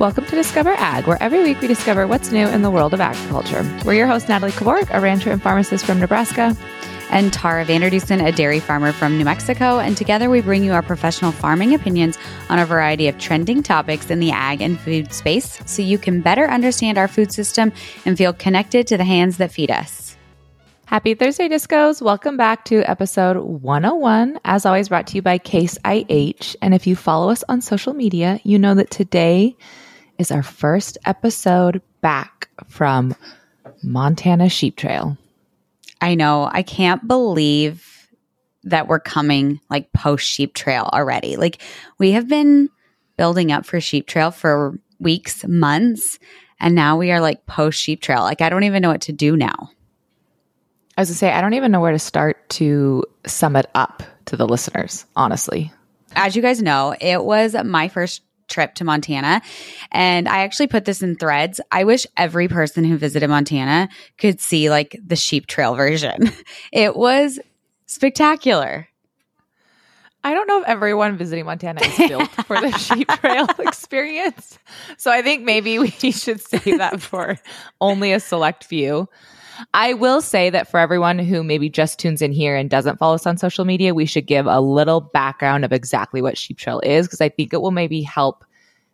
Welcome to Discover Ag, where every week we discover what's new in the world of agriculture. We're your host, Natalie Kovarik, a rancher and pharmacist from Nebraska. And Tara Vander Dussen, a dairy farmer from New Mexico. And together we bring you our professional farming opinions on a variety of trending topics in the ag and food space so you can better understand our food system and feel connected to the hands that feed us. Happy Thursday, Discos. Welcome back to episode 101. As always, brought to you by Case IH. And if you follow us on social media, you know that today is our first episode back from Montana Sheep Trail. I know. I can't believe that we're coming like post Sheep Trail already. Like we have been building up for Sheep Trail for weeks, months, and now we are like post Sheep Trail. Like I don't even know what to do now. I was gonna say, I don't even know where to start to sum it up to the listeners, honestly. As you guys know, it was my first trip to Montana. And I actually put this in threads. I wish every person who visited Montana could see like the sheep trail version. It was spectacular. I don't know if everyone visiting Montana is built for the sheep trail experience. So I think maybe we should save that for only a select few. I will say that for everyone who maybe just tunes in here and doesn't follow us on social media, we should give a little background of exactly what Sheep Trail is because I think it will maybe help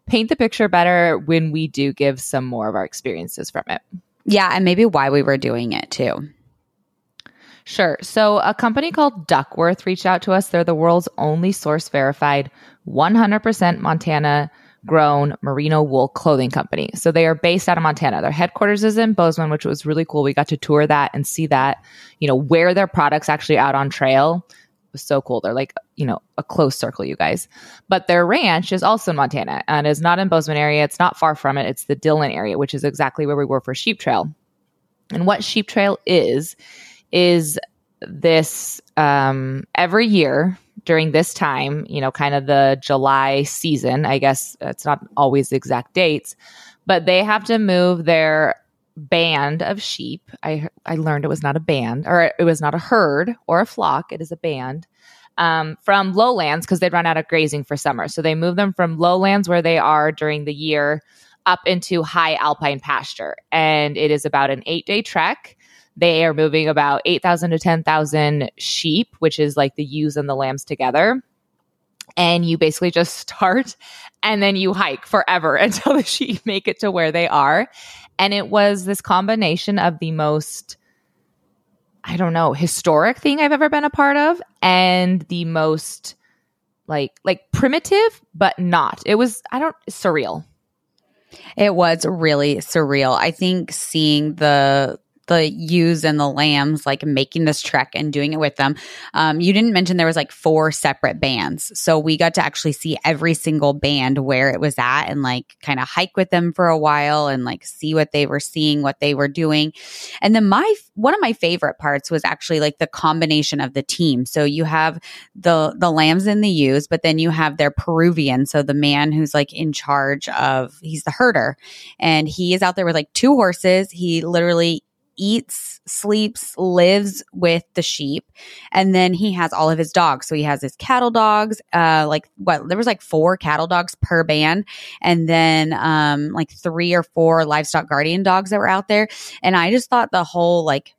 paint the picture better when we do give some more of our experiences from it. Yeah, and maybe why we were doing it too. Sure. So, a company called Duckworth reached out to us. They're the world's only source verified 100% Montana grown merino wool clothing company. So they are based out of Montana. Their headquarters is in Bozeman, which was really cool. We got to tour that and see that, you know, where their products actually out on trail it was so cool. They're like, you know, a close circle, you guys. But their ranch is also in Montana and is not in Bozeman area. It's not far from it. It's the Dillon area, which is exactly where we were for Sheep Trail. And what Sheep Trail is, is this um, every year during this time, you know, kind of the July season. I guess it's not always the exact dates, but they have to move their band of sheep. I I learned it was not a band or it was not a herd or a flock. It is a band. Um, from lowlands because they'd run out of grazing for summer. So they move them from lowlands where they are during the year up into high alpine pasture. And it is about an eight day trek. They are moving about 8,000 to 10,000 sheep, which is like the ewes and the lambs together. And you basically just start and then you hike forever until the sheep make it to where they are. And it was this combination of the most, I don't know, historic thing I've ever been a part of and the most like like primitive but not. It was I don't surreal. It was really surreal. I think seeing the the ewes and the lambs, like making this trek and doing it with them. Um, you didn't mention there was like four separate bands. So we got to actually see every single band where it was at and like kind of hike with them for a while and like see what they were seeing, what they were doing. And then my, one of my favorite parts was actually like the combination of the team. So you have the, the lambs and the ewes, but then you have their Peruvian. So the man who's like in charge of, he's the herder and he is out there with like two horses. He literally eats, sleeps, lives with the sheep. And then he has all of his dogs. So he has his cattle dogs, uh, like what, there was like four cattle dogs per band. And then, um, like three or four livestock guardian dogs that were out there. And I just thought the whole, like,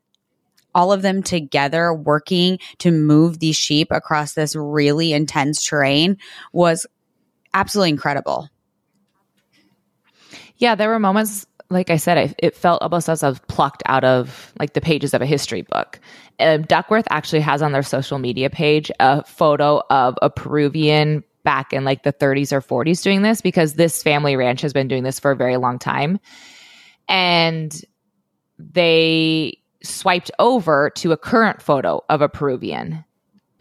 all of them together working to move these sheep across this really intense terrain was absolutely incredible. Yeah, there were moments like I said, it, it felt almost as I was plucked out of like the pages of a history book. Um, Duckworth actually has on their social media page a photo of a Peruvian back in like the 30s or 40s doing this because this family ranch has been doing this for a very long time. And they swiped over to a current photo of a Peruvian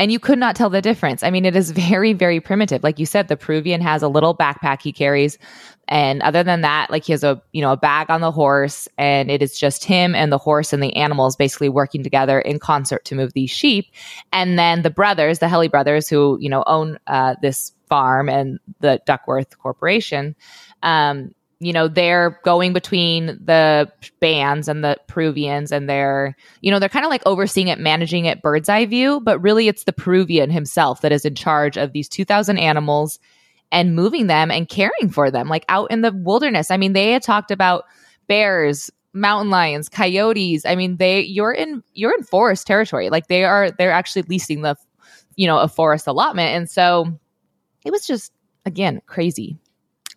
and you could not tell the difference. I mean, it is very, very primitive. Like you said, the Peruvian has a little backpack he carries. And other than that, like he has a, you know, a bag on the horse and it is just him and the horse and the animals basically working together in concert to move these sheep. And then the brothers, the Helle brothers who, you know, own uh, this farm and the Duckworth Corporation, um, you know they're going between the bands and the peruvians and they're you know they're kind of like overseeing it managing it bird's eye view but really it's the peruvian himself that is in charge of these 2000 animals and moving them and caring for them, like out in the wilderness. I mean, they had talked about bears, mountain lions, coyotes. I mean, they you're in you're in forest territory. Like they are they're actually leasing the you know, a forest allotment. And so it was just again crazy.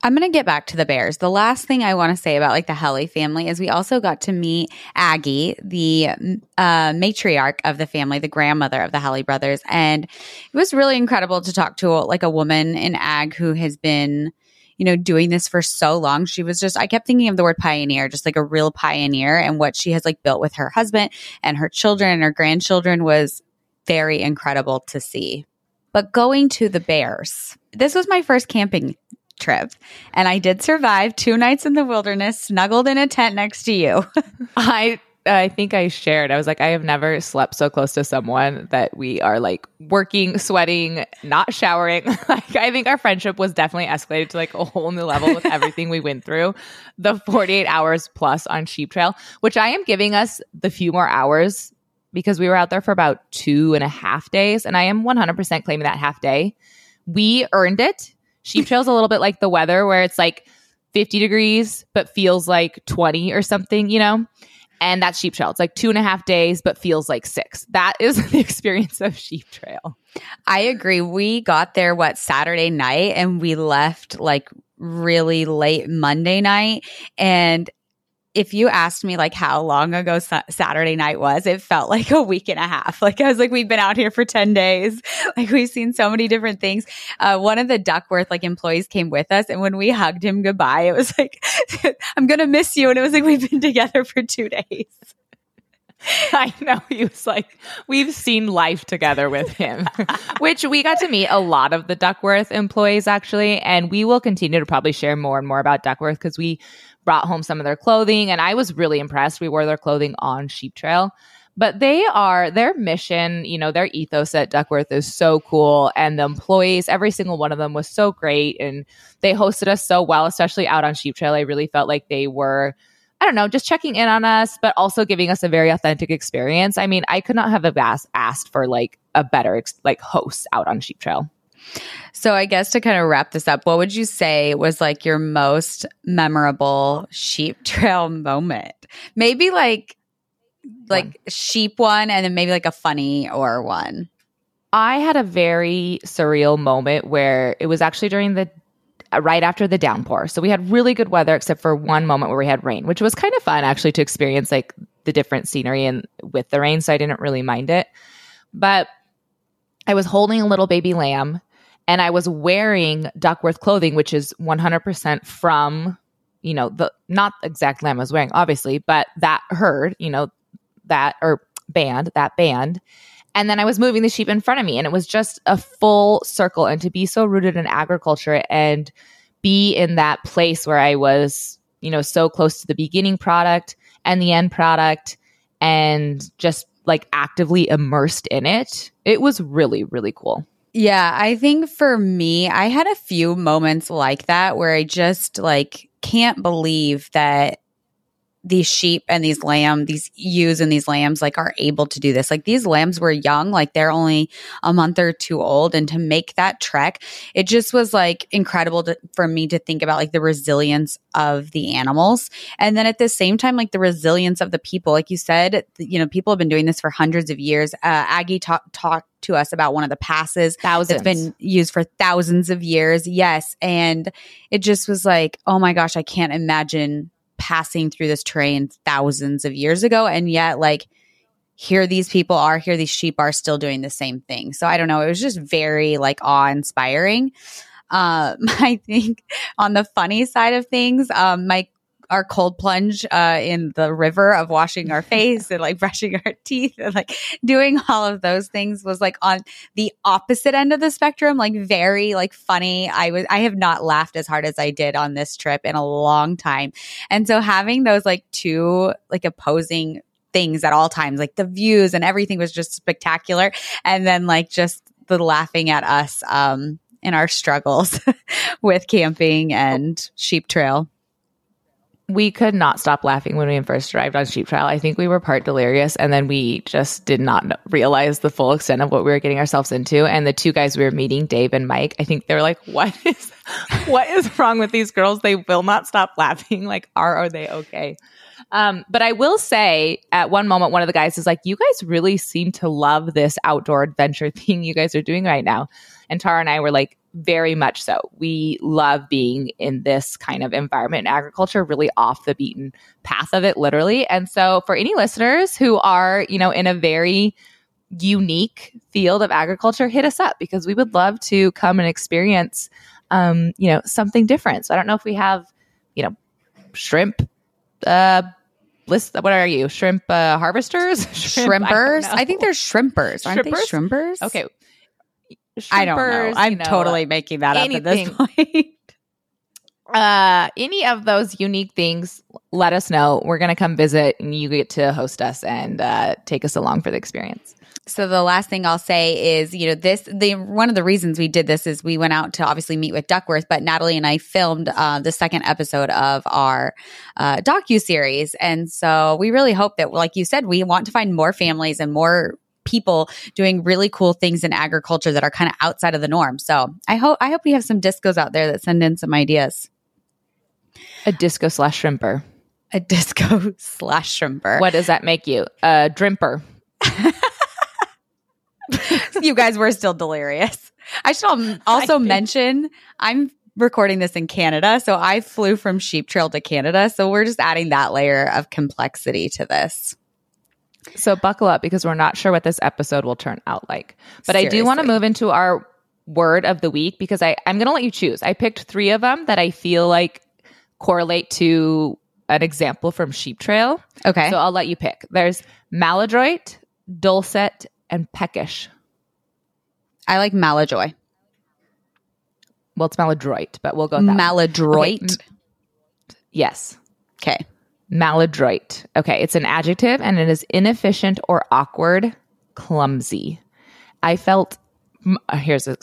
I'm going to get back to the bears. The last thing I want to say about like the Helle family is we also got to meet Aggie, the uh, matriarch of the family, the grandmother of the Helle brothers, and it was really incredible to talk to like a woman in ag who has been you know, doing this for so long. She was just, I kept thinking of the word pioneer, just like a real pioneer and what she has like built with her husband and her children and her grandchildren was very incredible to see. But going to the bears, this was my first camping trip and I did survive two nights in the wilderness, snuggled in a tent next to you. I I think I shared. I was like, I have never slept so close to someone that we are like working, sweating, not showering. like, I think our friendship was definitely escalated to like a whole new level with everything we went through. The 48 hours plus on Sheep Trail, which I am giving us the few more hours because we were out there for about two and a half days. And I am 100% claiming that half day. We earned it. Sheep Trail is a little bit like the weather where it's like 50 degrees, but feels like 20 or something, you know? and that's sheep trail. It's like two and a half days, but feels like six. That is the experience of sheep trail. I agree. We got there what Saturday night and we left like really late Monday night. And if you asked me like how long ago sa- Saturday night was, it felt like a week and a half. Like I was like, we've been out here for 10 days. Like we've seen so many different things. Uh, one of the Duckworth like employees came with us and when we hugged him goodbye, it was like, I'm going to miss you. And it was like, we've been together for two days. I know he was like, we've seen life together with him, which we got to meet a lot of the Duckworth employees actually. And we will continue to probably share more and more about Duckworth because we brought home some of their clothing and I was really impressed. We wore their clothing on Sheep Trail. But they are their mission, you know, their ethos at Duckworth is so cool. And the employees, every single one of them was so great. And they hosted us so well, especially out on Sheep Trail. I really felt like they were, I don't know, just checking in on us, but also giving us a very authentic experience. I mean, I could not have asked, for like a better like host out on Sheep Trail. So I guess to kind of wrap this up, what would you say was like your most memorable sheep trail moment? Maybe like like one. sheep one and then maybe like a funny or one. I had a very surreal moment where it was actually during the right after the downpour. So we had really good weather except for one moment where we had rain, which was kind of fun actually to experience like the different scenery and with the rain, so I didn't really mind it. But I was holding a little baby lamb and I was wearing Duckworth clothing, which is 100% from, you know, the not exact lamb I was wearing, obviously, but that herd, you know, that or band, that band. And then I was moving the sheep in front of me, and it was just a full circle. And to be so rooted in agriculture and be in that place where I was, you know, so close to the beginning product and the end product and just like actively immersed in it, it was really, really cool. Yeah, I think for me, I had a few moments like that where I just like can't believe that these sheep and these lamb, these ewes and these lambs, like are able to do this. Like these lambs were young, like they're only a month or two old. And to make that trek, it just was like incredible to, for me to think about like the resilience of the animals. And then at the same time, like the resilience of the people. Like you said, you know, people have been doing this for hundreds of years. Uh, Aggie talked talk to us about one of the passes thousands. that's been used for thousands of years. Yes. And it just was like, oh my gosh, I can't imagine passing through this terrain thousands of years ago. And yet, like, here these people are, here these sheep are still doing the same thing. So I don't know. It was just very like awe inspiring. Um, I think on the funny side of things, um, my our cold plunge uh, in the river of washing our face and like brushing our teeth and like doing all of those things was like on the opposite end of the spectrum like very like funny. I was i have not laughed as hard as i did on this trip in a long time. And so having those like two like opposing things at all times like the views and everything was just spectacular. And then like just the laughing at us um in our struggles with camping and sheep trail we could not stop laughing when we first arrived on Sheep Trail. I think we were part delirious, and then we just did not realize the full extent of what we were getting ourselves into. And the two guys we were meeting, Dave and Mike, I think they were like, "What is, what is wrong with these girls? They will not stop laughing. Like, are are they okay?" Um, but I will say, at one moment, one of the guys is like, "You guys really seem to love this outdoor adventure thing you guys are doing right now." And Tara and I were like, very much so. We love being in this kind of environment in agriculture, really off the beaten path of it, literally. And so, for any listeners who are, you know, in a very unique field of agriculture, hit us up because we would love to come and experience, um, you know, something different. So, I don't know if we have, you know, shrimp, uh, list what are you shrimp uh, harvesters Shrimp, shrimpers I, I, think they're shrimpers aren't shrimpers? they shrimpers okay I don't know. I'm you know, totally making that anything. up at this point. uh, any of those unique things, let us know. We're going to come visit and you get to host us and uh, take us along for the experience. So the last thing I'll say is, you know, this the one of the reasons we did this is we went out to obviously meet with Duckworth, but Natalie and I filmed uh, the second episode of our uh, docu series, and so we really hope that, like you said, we want to find more families and more people doing really cool things in agriculture that are kind of outside of the norm. So I hope I hope we have some discos out there that send in some ideas. A disco slash shrimper. A disco slash shrimper. What does that make you? A drimper. you guys were still delirious. I should also mention I'm recording this in Canada. So I flew from Sheep Trail to Canada. So we're just adding that layer of complexity to this. So buckle up because we're not sure what this episode will turn out like. But Seriously. I do want to move into our word of the week because I, I'm going to let you choose. I picked three of them that I feel like correlate to an example from Sheep Trail. Okay. So I'll let you pick. There's maladroit, dulcet, and peckish. I like maladroit. Well, it's maladroit, but we'll go with that. Maladroit. Okay. Yes. Okay. Maladroit. Okay, it's an adjective and it is inefficient or awkward, clumsy. I felt uh, here's a,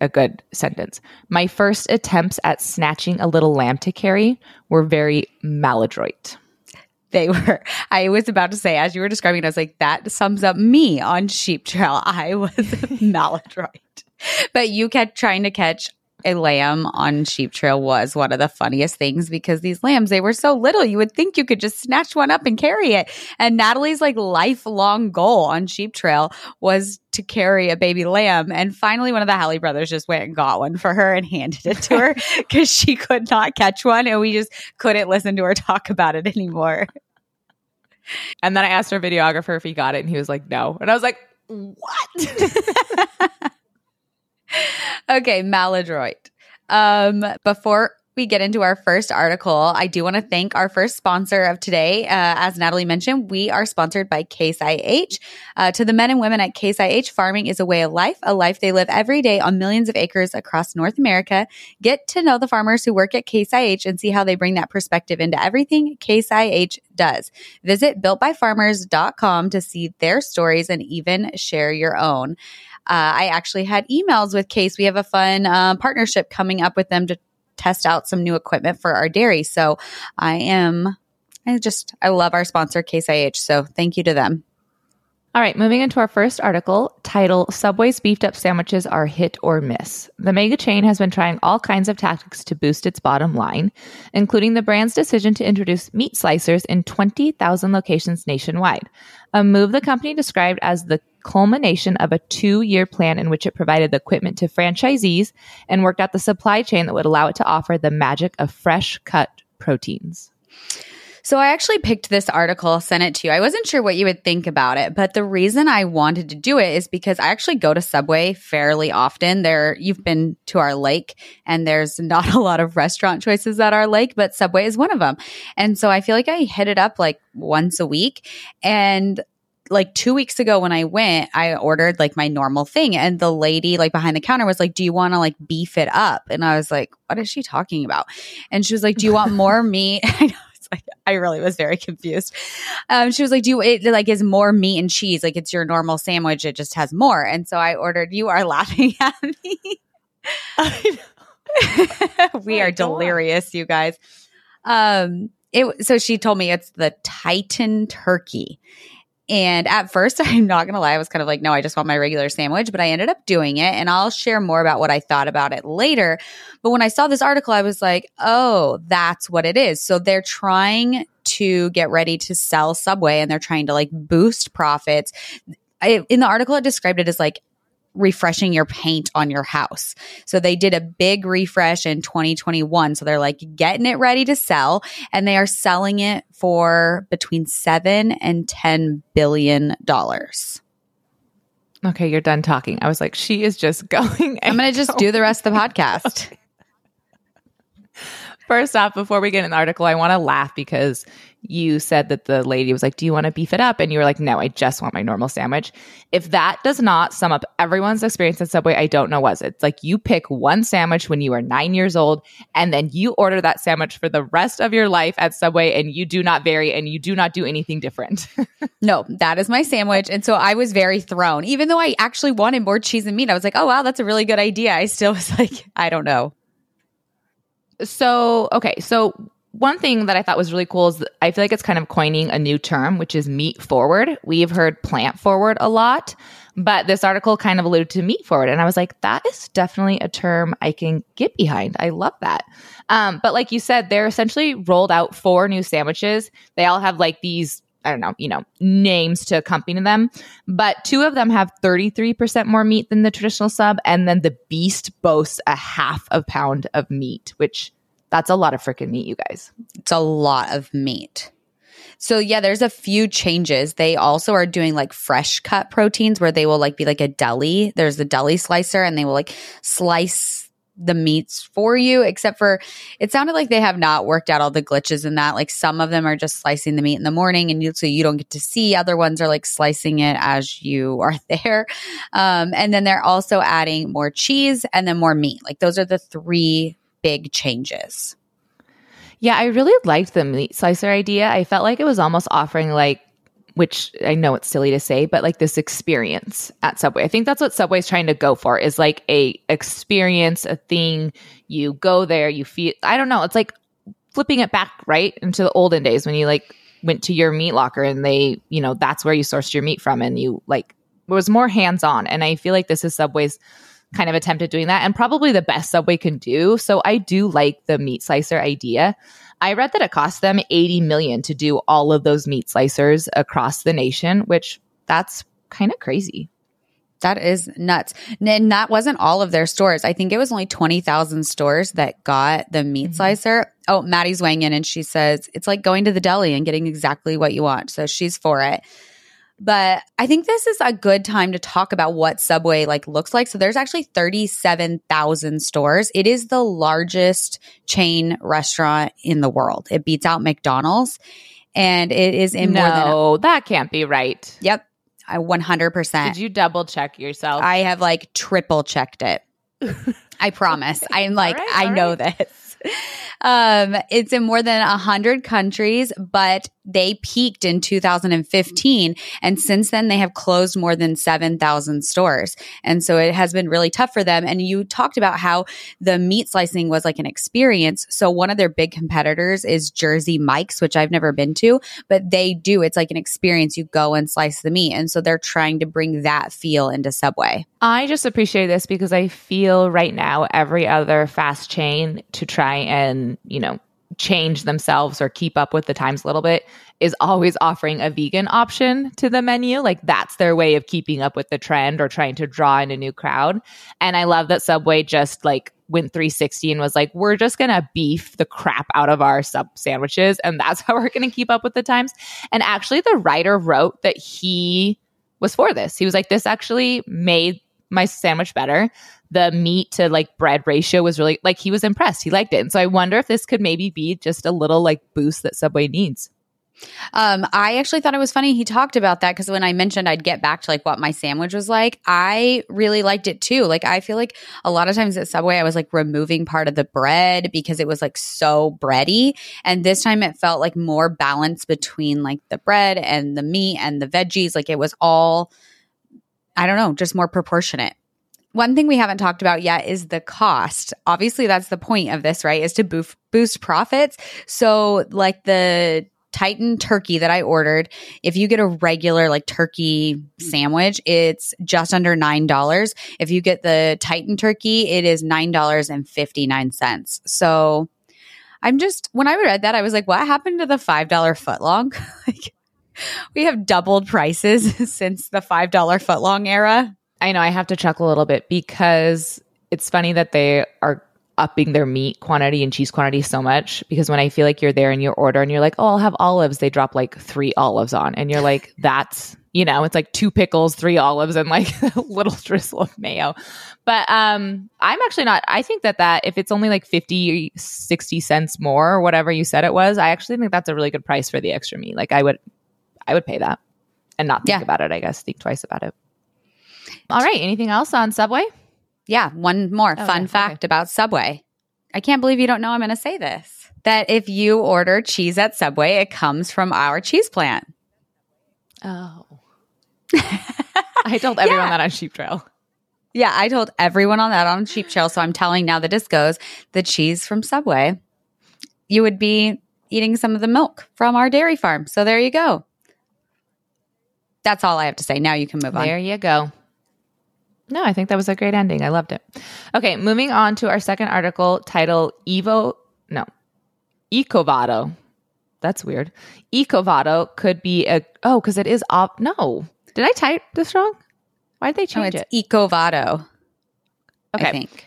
a good sentence. My first attempts at snatching a little lamb to carry were very maladroit. They were. I was about to say, as you were describing it, I was like, that sums up me on Sheep Trail. I was maladroit. But you kept trying to catch a lamb on sheep trail was one of the funniest things because these lambs they were so little you would think you could just snatch one up and carry it. And natalie's like lifelong goal on sheep trail was to carry a baby lamb. And finally one of the Helle brothers just went and got one for her and handed it to her because she could not catch one and we just couldn't listen to her talk about it anymore. And then i asked our videographer if he got it and he was like no. And i was like what okay, maladroit. Um, before we get into our first article, I do want to thank our first sponsor of today. Uh, as Natalie mentioned, we are sponsored by Case IH. Uh, to the men and women at Case IH, farming is a way of life, a life they live every day on millions of acres across North America. Get to know the farmers who work at Case IH and see how they bring that perspective into everything Case IH does. Visit builtbyfarmers.com to see their stories and even share your own. Uh, I actually had emails with Case. We have a fun uh, partnership coming up with them to test out some new equipment for our dairy. So I am, I just, I love our sponsor, Case IH. So thank you to them. All right, moving into our first article title Subway's beefed up sandwiches are hit or miss. The mega chain has been trying all kinds of tactics to boost its bottom line, including the brand's decision to introduce meat slicers in 20,000 locations nationwide, a move the company described as the culmination of a two year plan in which it provided the equipment to franchisees and worked out the supply chain that would allow it to offer the magic of fresh cut proteins. So I actually picked this article, sent it to you. I wasn't sure what you would think about it, but the reason I wanted to do it is because I actually go to Subway fairly often. There you've been to our lake and there's not a lot of restaurant choices at our lake, but Subway is one of them. And so I feel like I hit it up like once a week and like two weeks ago when I went, I ordered like my normal thing. And the lady like behind the counter was like, Do you want to like beef it up? And I was like, What is she talking about? And she was like, Do you want more meat? like, I really was very confused. Um, she was like, "Do you it like is more meat and cheese? Like it's your normal sandwich? It just has more." And so I ordered. You are laughing at me. we are delirious, you guys. Um, it so she told me it's the Titan turkey. And at first, I'm not going to lie, I was kind of like, no, I just want my regular sandwich, but I ended up doing it. And I'll share more about what I thought about it later. But when I saw this article, I was like, oh, that's what it is. So they're trying to get ready to sell Subway and they're trying to like boost profits. I, in the article, it described it as like refreshing your paint on your house. So they did a big refresh in 2021. So they're like getting it ready to sell and they are selling it for between 7 and 10 billion dollars. Okay, you're done talking. I was like, she is just going. I'm going to just do the rest of the podcast. First off, before we get the article, I want to laugh because you said that the lady was like, Do you want to beef it up? And you were like, No, I just want my normal sandwich. If that does not sum up everyone's experience at Subway, I don't know what's it's like you pick one sandwich when you are nine years old, and then you order that sandwich for the rest of your life at Subway, and you do not vary and you do not do anything different. no, that is my sandwich. And so I was very thrown. Even though I actually wanted more cheese and meat, I was like, Oh, wow, that's a really good idea. I still was like, I don't know. So, okay. So, one thing that I thought was really cool is I feel like it's kind of coining a new term, which is meat forward. We've heard plant forward a lot, but this article kind of alluded to meat forward. And I was like, that is definitely a term I can get behind. I love that. Um, but like you said, they're essentially rolled out four new sandwiches. They all have like these I don't know, you know, names to accompany them. But two of them have 33% more meat than the traditional sub. And then the beast boasts a half a pound of meat, which that's a lot of freaking meat, you guys. It's a lot of meat. So yeah, there's a few changes. They also are doing like fresh cut proteins where they will like be like a deli. There's a deli slicer and they will like slice the meats for you, except for it sounded like they have not worked out all the glitches in that. Like some of them are just slicing the meat in the morning and you, so you don't get to see. Other ones are like slicing it as you are there. Um, and then they're also adding more cheese and then more meat. Like those are the three big changes. Yeah, I really liked the meat slicer idea. I felt like it was almost offering like which I know it's silly to say, but like this experience at Subway. I think that's what Subway's trying to go for is like a experience, a thing. You go there, you feel I don't know, it's like flipping it back right into the olden days when you like went to your meat locker and they, you know, that's where you sourced your meat from and you like was more hands-on. And I feel like this is Subway's kind of attempt at doing that and probably the best Subway can do. So I do like the meat slicer idea. I read that it cost them 80 million to do all of those meat slicers across the nation, which that's kind of crazy. That is nuts. And that wasn't all of their stores. I think it was only 20,000 stores that got the meat mm-hmm. slicer. Oh, Maddie's weighing in and she says it's like going to the deli and getting exactly what you want. So she's for it. But I think this is a good time to talk about what Subway like looks like. So there's actually 37,000 stores. It is the largest chain restaurant in the world. It beats out McDonald's and it is in no, more than a- that can't be right. Yep. I 100%. Did you double check yourself? I have like triple checked it. I promise. I'm like, right, I know right. this. Um, it's in more than 100 countries, but they peaked in 2015. And since then, they have closed more than 7,000 stores. And so it has been really tough for them. And you talked about how the meat slicing was like an experience. So one of their big competitors is Jersey Mike's, which I've never been to, but they do. It's like an experience. You go and slice the meat. And so they're trying to bring that feel into Subway. I just appreciate this because I feel right now every other fast chain to try and, you know, change themselves or keep up with the times a little bit is always offering a vegan option to the menu. Like that's their way of keeping up with the trend or trying to draw in a new crowd. And I love that Subway just like went 360 and was like, we're just going to beef the crap out of our sub sandwiches. And that's how we're going to keep up with the times. And actually, the writer wrote that he was for this. He was like, this actually made my sandwich better. The meat to like bread ratio was really like he was impressed. He liked it. And so I wonder if this could maybe be just a little like boost that Subway needs. Um, I actually thought it was funny he talked about that because when I mentioned I'd get back to like what my sandwich was like, I really liked it too. Like I feel like a lot of times at Subway I was like removing part of the bread because it was like so bready, and this time it felt like more balance between like the bread and the meat and the veggies. Like it was all I don't know, just more proportionate. one thing we haven't talked about yet is the cost. Obviously, that's the point of this, right? Is to boost boost profits. So, like the Titan turkey that I ordered, if you get a regular like turkey sandwich, it's just under $9. If you get the Titan turkey, it is $9.59. So I'm just, when I read that, I was like, what happened to the $5 footlong? like, we have doubled prices since the $5 footlong era. I know I have to chuckle a little bit because it's funny that they are upping their meat quantity and cheese quantity so much because when I feel like you're there and you order and you're like, oh, I'll have olives, they drop like three olives on. And you're like, that's, you know, it's like two pickles, three olives, and like a little drizzle of mayo. But um, I'm actually not, I think that that if it's only like 50, 60 cents more or whatever you said it was, I actually think that's a really good price for the extra meat. Like I would, I would pay that and not think yeah. about it, I guess, think twice about it. All right. Anything else on Subway? Yeah, one more oh, fun yeah, fact okay. about Subway. I can't believe you don't know I'm going to say this. That if you order cheese at Subway, it comes from our cheese plant. Oh. I told everyone yeah. that on Sheep Trail. Yeah, I told everyone on that on Sheep Trail. So I'm telling now the discos the cheese from Subway. You would be eating some of the milk from our dairy farm. So there you go. That's all I have to say. Now you can move on. There you go. No, I think that was a great ending. I loved it. Okay, moving on to our second article titled Evo, no, Ecovado. That's weird. Ecovado could be a, oh, because it is op, no. Did I type this wrong? Why did they change oh, it? Ecovado. Okay. I think.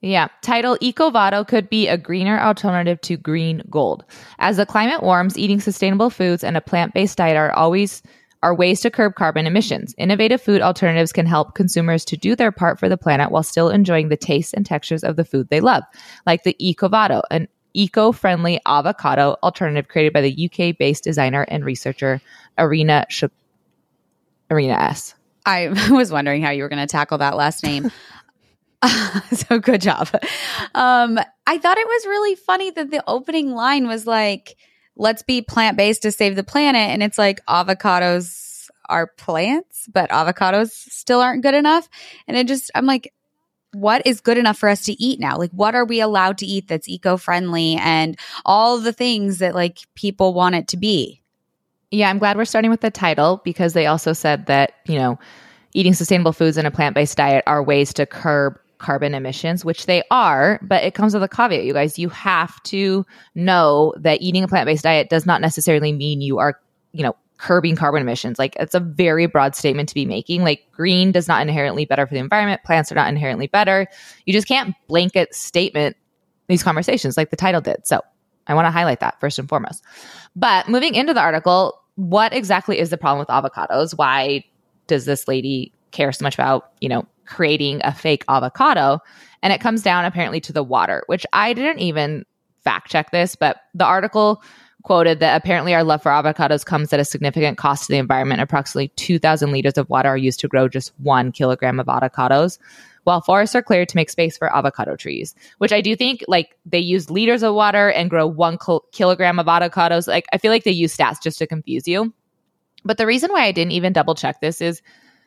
Yeah. Title Ecovado could be a greener alternative to green gold. As the climate warms, eating sustainable foods and a plant based diet are always are ways to curb carbon emissions. Innovative food alternatives can help consumers to do their part for the planet while still enjoying the tastes and textures of the food they love, like the Ecovado, an eco-friendly avocado alternative created by the UK-based designer and researcher Arina Sh- Arina S. I was wondering how you were going to tackle that last name. so good job. Um, I thought it was really funny that the opening line was like, let's be plant based to save the planet. And it's like avocados are plants, but avocados still aren't good enough. And it just, I'm like, what is good enough for us to eat now? Like, what are we allowed to eat that's eco friendly and all the things that like people want it to be? Yeah, I'm glad we're starting with the title because they also said that, you know, eating sustainable foods in a plant based diet are ways to curb carbon emissions, which they are, but it comes with a caveat, you guys. You have to know that eating a plant based diet does not necessarily mean you are, you know, curbing carbon emissions. Like it's a very broad statement to be making. Like green does not inherently better for the environment, plants are not inherently better. You just can't blanket statement these conversations like the title did. So I want to highlight that first and foremost. But moving into the article, what exactly is the problem with avocados? Why does this lady care so much about, you know, creating a fake avocado. And it comes down apparently to the water, which I didn't even fact check this, but the article quoted that apparently our love for avocados comes at a significant cost to the environment. Approximately 2,000 liters of water are used to grow just one kilogram of avocados, while forests are cleared to make space for avocado trees, which I do think like they use liters of water and grow one kil- kilogram of avocados. Like I feel like they use stats just to confuse you. But the reason why I didn't even double check this is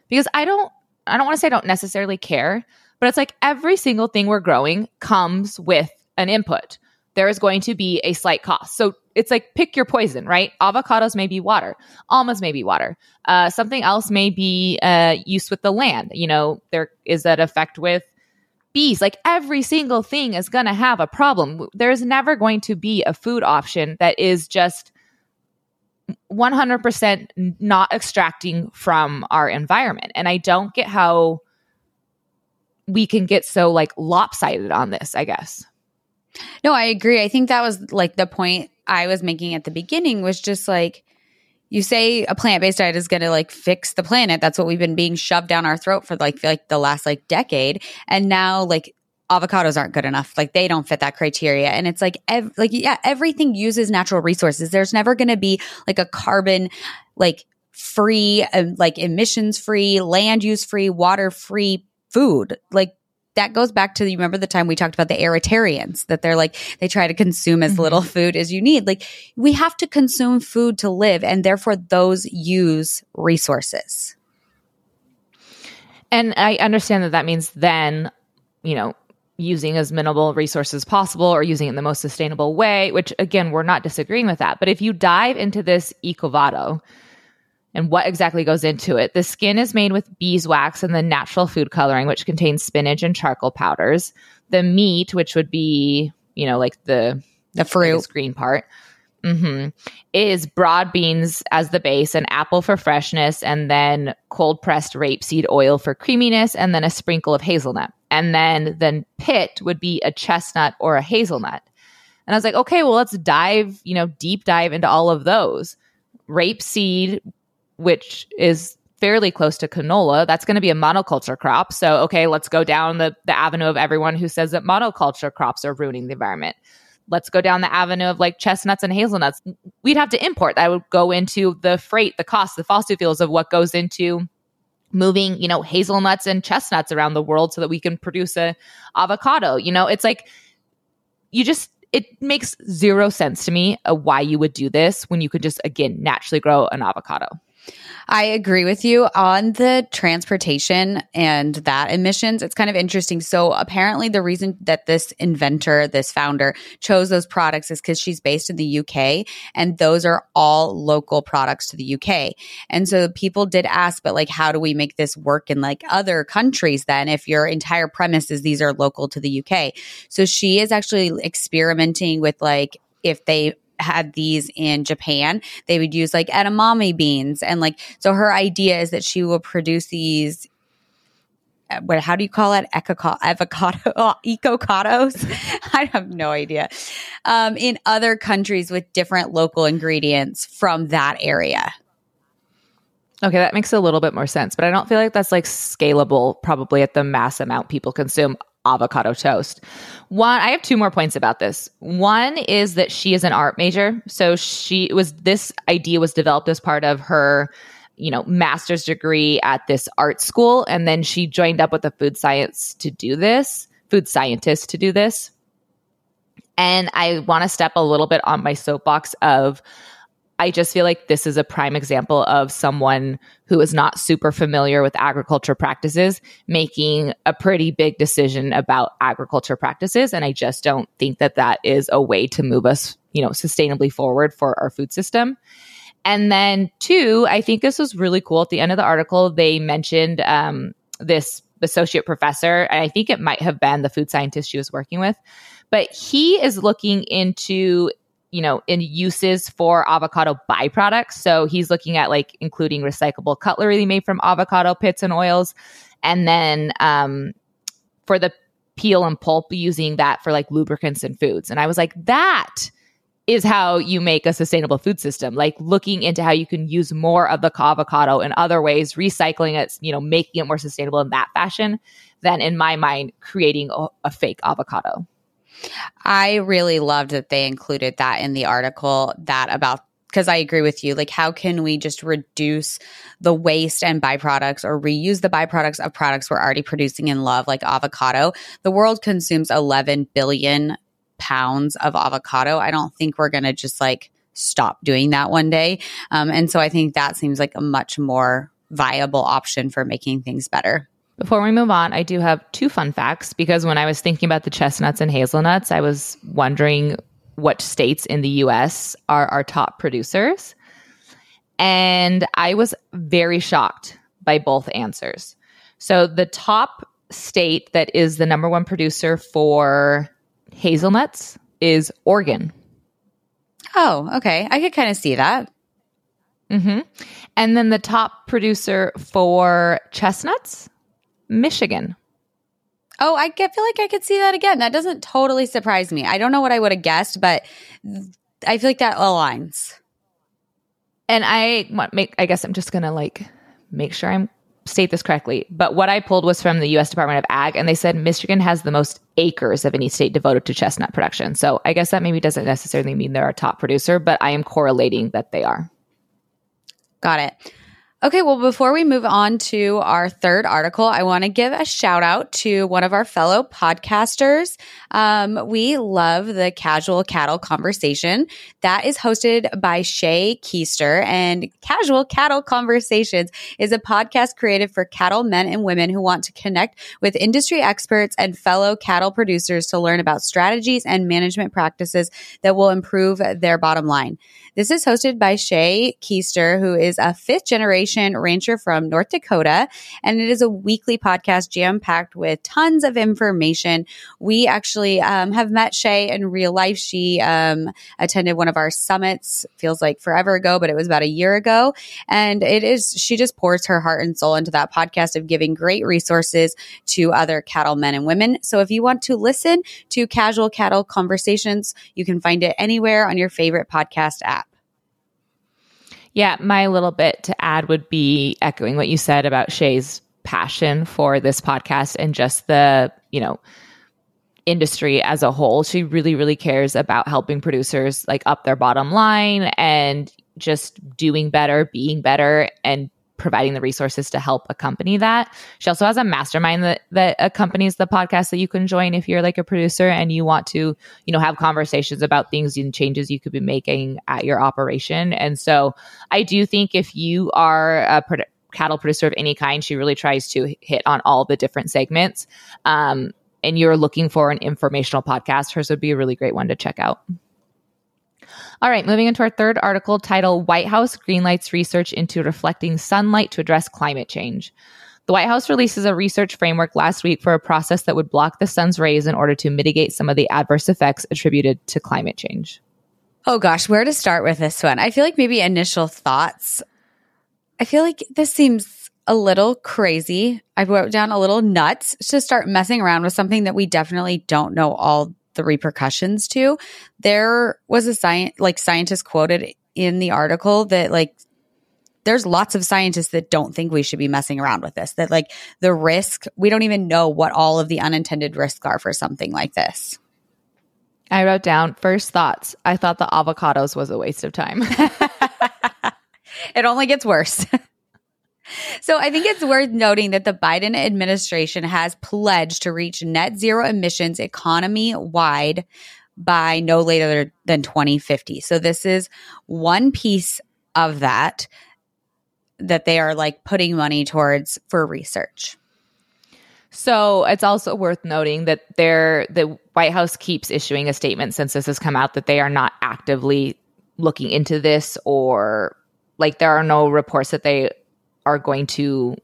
because I don't I don't want to say I don't necessarily care, but it's like every single thing we're growing comes with an input. There is going to be a slight cost. So it's like pick your poison, right? Avocados may be water, almonds may be water. Uh, something else may be uh, use with the land. You know, there is that effect with bees. Like every single thing is going to have a problem. There's never going to be a food option that is just 100% not extracting from our environment. And I don't get how we can get so like lopsided on this, I guess. No, I agree. I think that was like the point I was making at the beginning was just like you say a plant-based diet is going to like fix the planet. That's what we've been being shoved down our throat for like like the last like decade. And now like avocados aren't good enough. Like they don't fit that criteria. And it's like, ev- like, yeah, everything uses natural resources. There's never going to be like a carbon, like free, uh, like emissions free, land use free, water free food. Like that goes back to you remember the time we talked about the aeritarians that they're like they try to consume as mm-hmm. little food as you need like we have to consume food to live and therefore those use resources And I understand that that means then, you know, using as minimal resources as possible or using it in the most sustainable way, which again, we're not disagreeing with that. But if you dive into this Ecovado and what exactly goes into it, the skin is made with beeswax and the natural food coloring, which contains spinach and charcoal powders. The meat, which would be, you know, like the the fruit green part, mm-hmm, is broad beans as the base, an apple for freshness, and then cold pressed rapeseed oil for creaminess, and then a sprinkle of hazelnut. And then then pit would be a chestnut or a hazelnut. And I was like, okay, well, let's dive, you know, deep dive into all of those. Rapeseed, which is fairly close to canola, that's going to be a monoculture crop. So, okay, let's go down the, the avenue of everyone who says that monoculture crops are ruining the environment. Let's go down the avenue of like chestnuts and hazelnuts. We'd have to import. That would go into the freight, the cost, the fossil fuels of what goes into moving, you know, hazelnuts and chestnuts around the world so that we can produce a avocado. You know, it's like you just it makes zero sense to me why you would do this when you could just again naturally grow an avocado. I agree with you on the transportation and that emissions. It's kind of interesting. So apparently the reason that this inventor, this founder chose those products is because she's based in the UK and those are all local products to the UK. And so people did ask, but like, how do we make this work in like other countries then if your entire premise is these are local to the UK? So she is actually experimenting with like, if they had these in Japan, they would use like edamame beans. And like, so her idea is that she will produce these uh, what how do you call it? Avocado oh, ecocados? I have no idea. Um, in other countries with different local ingredients from that area. Okay that makes a little bit more sense but i don't feel like that's like scalable probably at the mass amount people consume avocado toast. One, I have two more points about this. One is that she is an art major. So she was, this idea was developed as part of her, you know, master's degree at this art school. And then she joined up with a food science to do this, food scientist to do this. And I want to step a little bit on my soapbox of, I just feel like this is a prime example of someone who is not super familiar with agriculture practices making a pretty big decision about agriculture practices. And I just don't think that that is a way to move us, you know, sustainably forward for our food system. And then two, I think this was really cool. At the end of the article, they mentioned um, this associate professor, and I think it might have been the food scientist she was working with, but he is looking into you know, in uses for avocado byproducts. So he's looking at like including recyclable cutlery made from avocado pits and oils. And then um, for the peel and pulp, using that for like lubricants and foods. And I was like, that is how you make a sustainable food system like looking into how you can use more of the avocado in other ways recycling it you know making it more sustainable in that fashion than in my mind creating a, a fake avocado I really loved that they included that in the article that about because I agree with you. Like, how can we just reduce the waste and byproducts or reuse the byproducts of products we're already producing in love, like avocado? The world consumes 11 billion pounds of avocado. I don't think we're going to just like stop doing that one day. Um, and so I think that seems like a much more viable option for making things better. Before we move on, I do have two fun facts because when I was thinking about the chestnuts and hazelnuts, I was wondering what states in the US are our top producers. And I was very shocked by both answers. So the top state that is the number one producer for hazelnuts is Oregon. Oh, okay. I could kind of see that. Mm-hmm. And then the top producer for chestnuts Michigan. Oh, I get, feel like I could see that again. That doesn't totally surprise me. I don't know what I would have guessed, but I feel like that aligns. And I want make. I guess I'm just gonna like make sure I'm state this correctly. But what I pulled was from the U.S. Department of Ag, and they said Michigan has the most acres of any state devoted to chestnut production. So I guess that maybe doesn't necessarily mean they're a top producer, but I am correlating that they are. Got it. Okay, well, before we move on to our third article, I want to give a shout out to one of our fellow podcasters. Um, we love the Casual Cattle Conversation that is hosted by Shaye Koester. And Casual Cattle Conversations is a podcast created for cattle men and women who want to connect with industry experts and fellow cattle producers to learn about strategies and management practices that will improve their bottom line. This is hosted by Shaye Koester, who is a fifth generation rancher from North Dakota. And it is a weekly podcast jam packed with tons of information. We actually um, have met Shaye in real life. She um, attended one of our summits, feels like forever ago, but it was about a year ago. And it is, she just pours her heart and soul into that podcast of giving great resources to other cattle men and women. So if you want to listen to casual cattle conversations, you can find it anywhere on your favorite podcast app. Yeah, my little bit to add would be echoing what you said about Shaye's passion for this podcast and just the, you know, industry as a whole. She really, really cares about helping producers like up their bottom line and just doing better, being better, and providing the resources to help accompany that. She also has a mastermind that, that accompanies the podcast that you can join if you're like a producer and you want to, you know, have conversations about things and changes you could be making at your operation. And so I do think if you are a pro- cattle producer of any kind, she really tries to hit on all the different segments. Um, and you're looking for an informational podcast, hers would be a really great one to check out. All right, moving into our third article titled White House Greenlights Research into Reflecting Sunlight to Address Climate Change. The White House releases a research framework last week for a process that would block the sun's rays in order to mitigate some of the adverse effects attributed to climate change. Oh gosh, where to start with this one? I feel like maybe initial thoughts. I feel like this seems a little crazy. I wrote down a little nuts to start messing around with something that we definitely don't know all the repercussions to. There was a science, like scientist quoted in the article that like there's lots of scientists that don't think we should be messing around with this. That like the risk, we don't even know what all of the unintended risks are for something like this. I wrote down first thoughts. I thought the avocados was a waste of time. it only gets worse. So I think it's worth noting that the Biden administration has pledged to reach net zero emissions economy wide by no later than 2050. So this is one piece of that that they are like putting money towards for research. So it's also worth noting that they're, the White House keeps issuing a statement since this has come out that they are not actively looking into this or like there are no reports that they are going to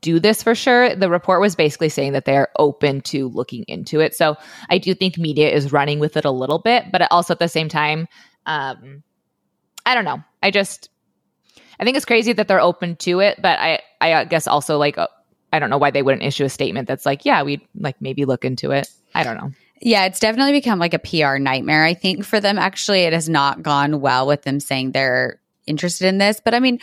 do this for sure. The report was basically saying that they're open to looking into it. So I do think media is running with it a little bit, but also at the same time, um, I don't know. I just, I think it's crazy that they're open to it, but I, I guess also like, uh, I don't know why they wouldn't issue a statement that's like, yeah, we'd like maybe look into it. I don't know. Yeah, it's definitely become like a PR nightmare. I think for them, actually, it has not gone well with them saying they're interested in this. But I mean,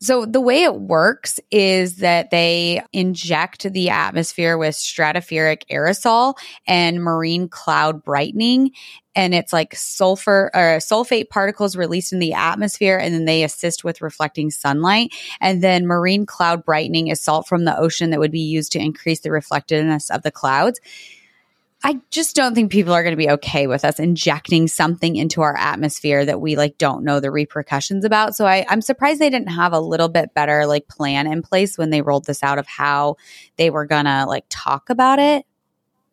so the way it works is that they inject the atmosphere with stratospheric aerosol and marine cloud brightening. And it's like sulfur or sulfate particles released in the atmosphere and then they assist with reflecting sunlight. And then marine cloud brightening is salt from the ocean that would be used to increase the reflectiveness of the clouds I just don't think people are going to be okay with us injecting something into our atmosphere that we like don't know the repercussions about. So I, I'm surprised they didn't have a little bit better like plan in place when they rolled this out of how they were gonna like talk about it.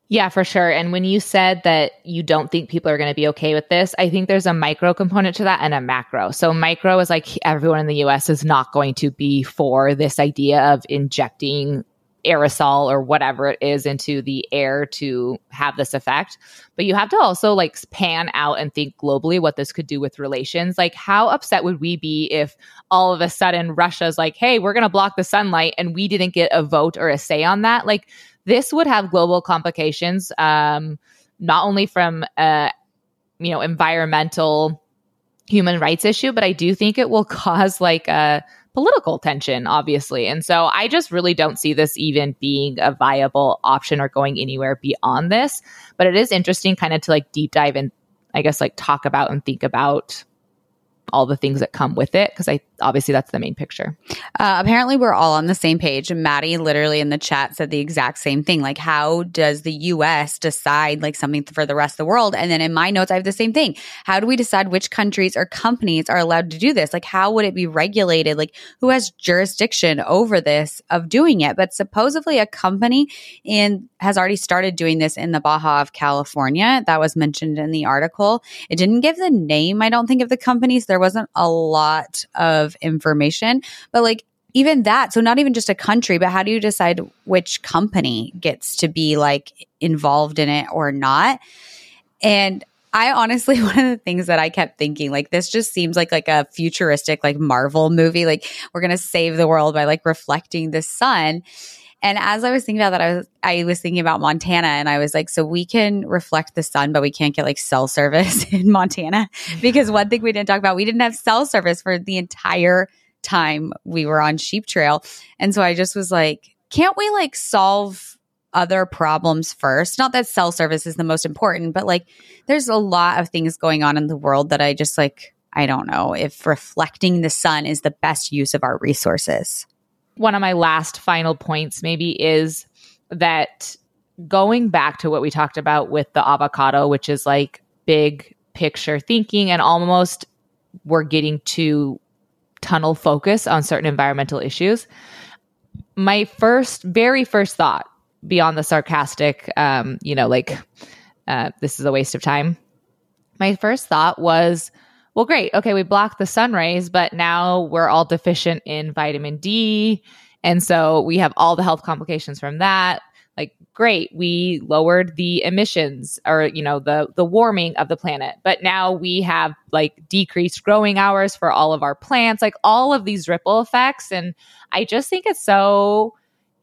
Yeah, for sure. And when you said that you don't think people are going to be okay with this, I think there's a micro component to that and a macro. So, micro is like everyone in the US is not going to be for this idea of injecting aerosol or whatever it is into the air to have this effect. But you have to also like pan out and think globally what this could do with relations. Like, how upset would we be if all of a sudden Russia's like, hey, we're going to block the sunlight and we didn't get a vote or a say on that? Like, this would have global complications, um, not only from a, you know, environmental human rights issue, but I do think it will cause like a political tension, obviously. And so I just really don't see this even being a viable option or going anywhere beyond this. But it is interesting kind of to like deep dive and I guess like talk about and think about all the things that come with it because I obviously that's the main picture. Uh, apparently, we're all on the same page. Maddie literally in the chat said the exact same thing. Like, how does the US decide like something for the rest of the world? And then in my notes, I have the same thing. How do we decide which countries or companies are allowed to do this? Like, how would it be regulated? Like, who has jurisdiction over this of doing it? But supposedly, a company in has already started doing this in the Baja of California. That was mentioned in the article. It didn't give the name, I don't think, of the companies. There wasn't a lot of information, but like even that, so not even just a country, but how do you decide which company gets to be like involved in it or not? And I honestly, one of the things that I kept thinking, like this just seems like like a futuristic, like Marvel movie. Like we're gonna save the world by like reflecting the sun. And as I was thinking about that, I was I was thinking about Montana and I was like, so we can reflect the sun, but we can't get like cell service in Montana. Because one thing we didn't talk about, we didn't have cell service for the entire time we were on Sheep Trail. And so I just was like, can't we like solve other problems first? Not that cell service is the most important, but like there's a lot of things going on in the world that I just like, I don't know if reflecting the sun is the best use of our resources. One of my last final points maybe is that going back to what we talked about with the avocado, which is like big picture thinking and almost we're getting to tunnel focus on certain environmental issues. My first, very first thought, beyond the sarcastic, um, you know, like uh, this is a waste of time. My first thought was, well, great. Okay, we blocked the sun rays, but now we're all deficient in vitamin D. And so we have all the health complications from that like great we lowered the emissions or you know the the warming of the planet but now we have like decreased growing hours for all of our plants like all of these ripple effects and i just think it's so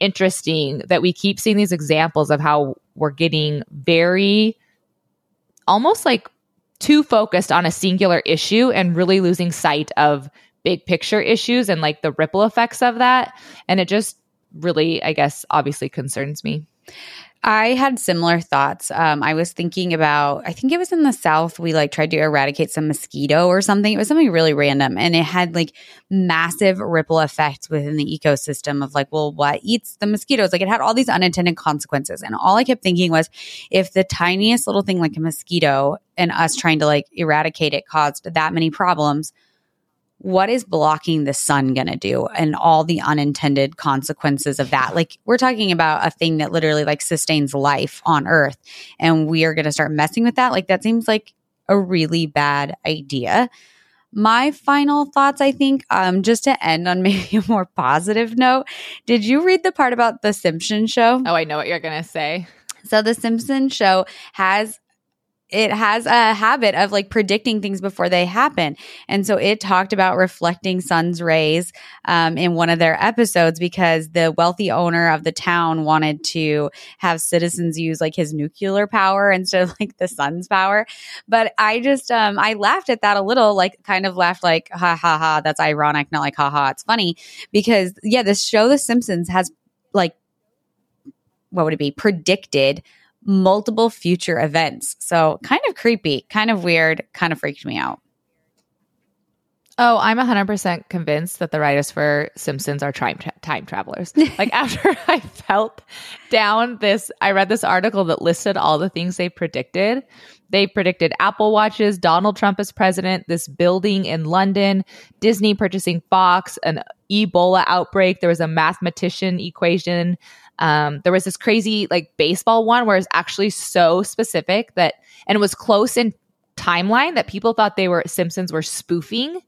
interesting that we keep seeing these examples of how we're getting very almost like too focused on a singular issue and really losing sight of big picture issues and like the ripple effects of that and it just really, I guess, obviously concerns me. I had similar thoughts. Um, I was thinking about, I think it was in the South, we like tried to eradicate some mosquito or something. It was something really random and it had like massive ripple effects within the ecosystem of like, well, what eats the mosquitoes? Like it had all these unintended consequences. And all I kept thinking was if the tiniest little thing like a mosquito and us trying to like eradicate it caused that many problems, what is blocking the sun going to do and all the unintended consequences of that? Like we're talking about a thing that literally like sustains life on earth and we are going to start messing with that. Like that seems like a really bad idea. My final thoughts i think um just to end on maybe a more positive note did you read the part about the simpsons show? Oh i know what you're going to say. So the simpsons show has it has a habit of like predicting things before they happen. And so it talked about reflecting sun's rays um, in one of their episodes because the wealthy owner of the town wanted to have citizens use like his nuclear power instead of like the sun's power. But I just, um, I laughed at that a little, like kind of laughed like, ha ha ha, that's ironic, not like, ha ha, it's funny. Because yeah, this show, The Simpsons, has like, what would it be? Predicted multiple future events. So kind of creepy, kind of weird, kind of freaked me out. Oh, I'm 100% convinced that the writers for Simpsons are time, tra- time travelers. like after I felt down this, I read this article that listed all the things they predicted. They predicted Apple Watches, Donald Trump as president, this building in London, Disney purchasing Fox, an Ebola outbreak. There was a mathematician equation um, there was this crazy like baseball one where it's actually so specific that, and it was close in timeline that people thought they were Simpsons were spoofing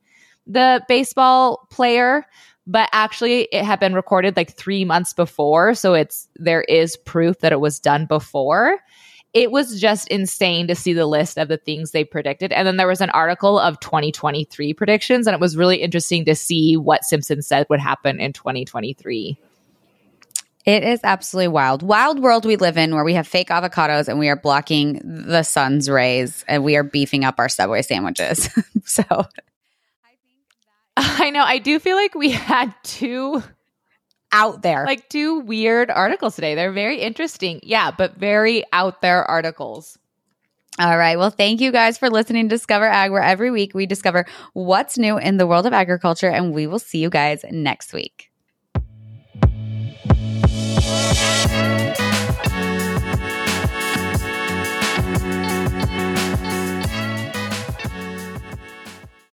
the baseball player, but actually it had been recorded like three months before. So it's there is proof that it was done before. It was just insane to see the list of the things they predicted. And then there was an article of 2023 predictions, and it was really interesting to see what Simpsons said would happen in 2023. It is absolutely wild. Wild world we live in where we have fake avocados and we are blocking the sun's rays and we are beefing up our Subway sandwiches. so I know. I do feel like we had two out there. Like two weird articles today. They're very interesting. Yeah, but very out there articles. All right. Well, thank you guys for listening to Discover Ag, where every week we discover what's new in the world of agriculture, and we will see you guys next week. Música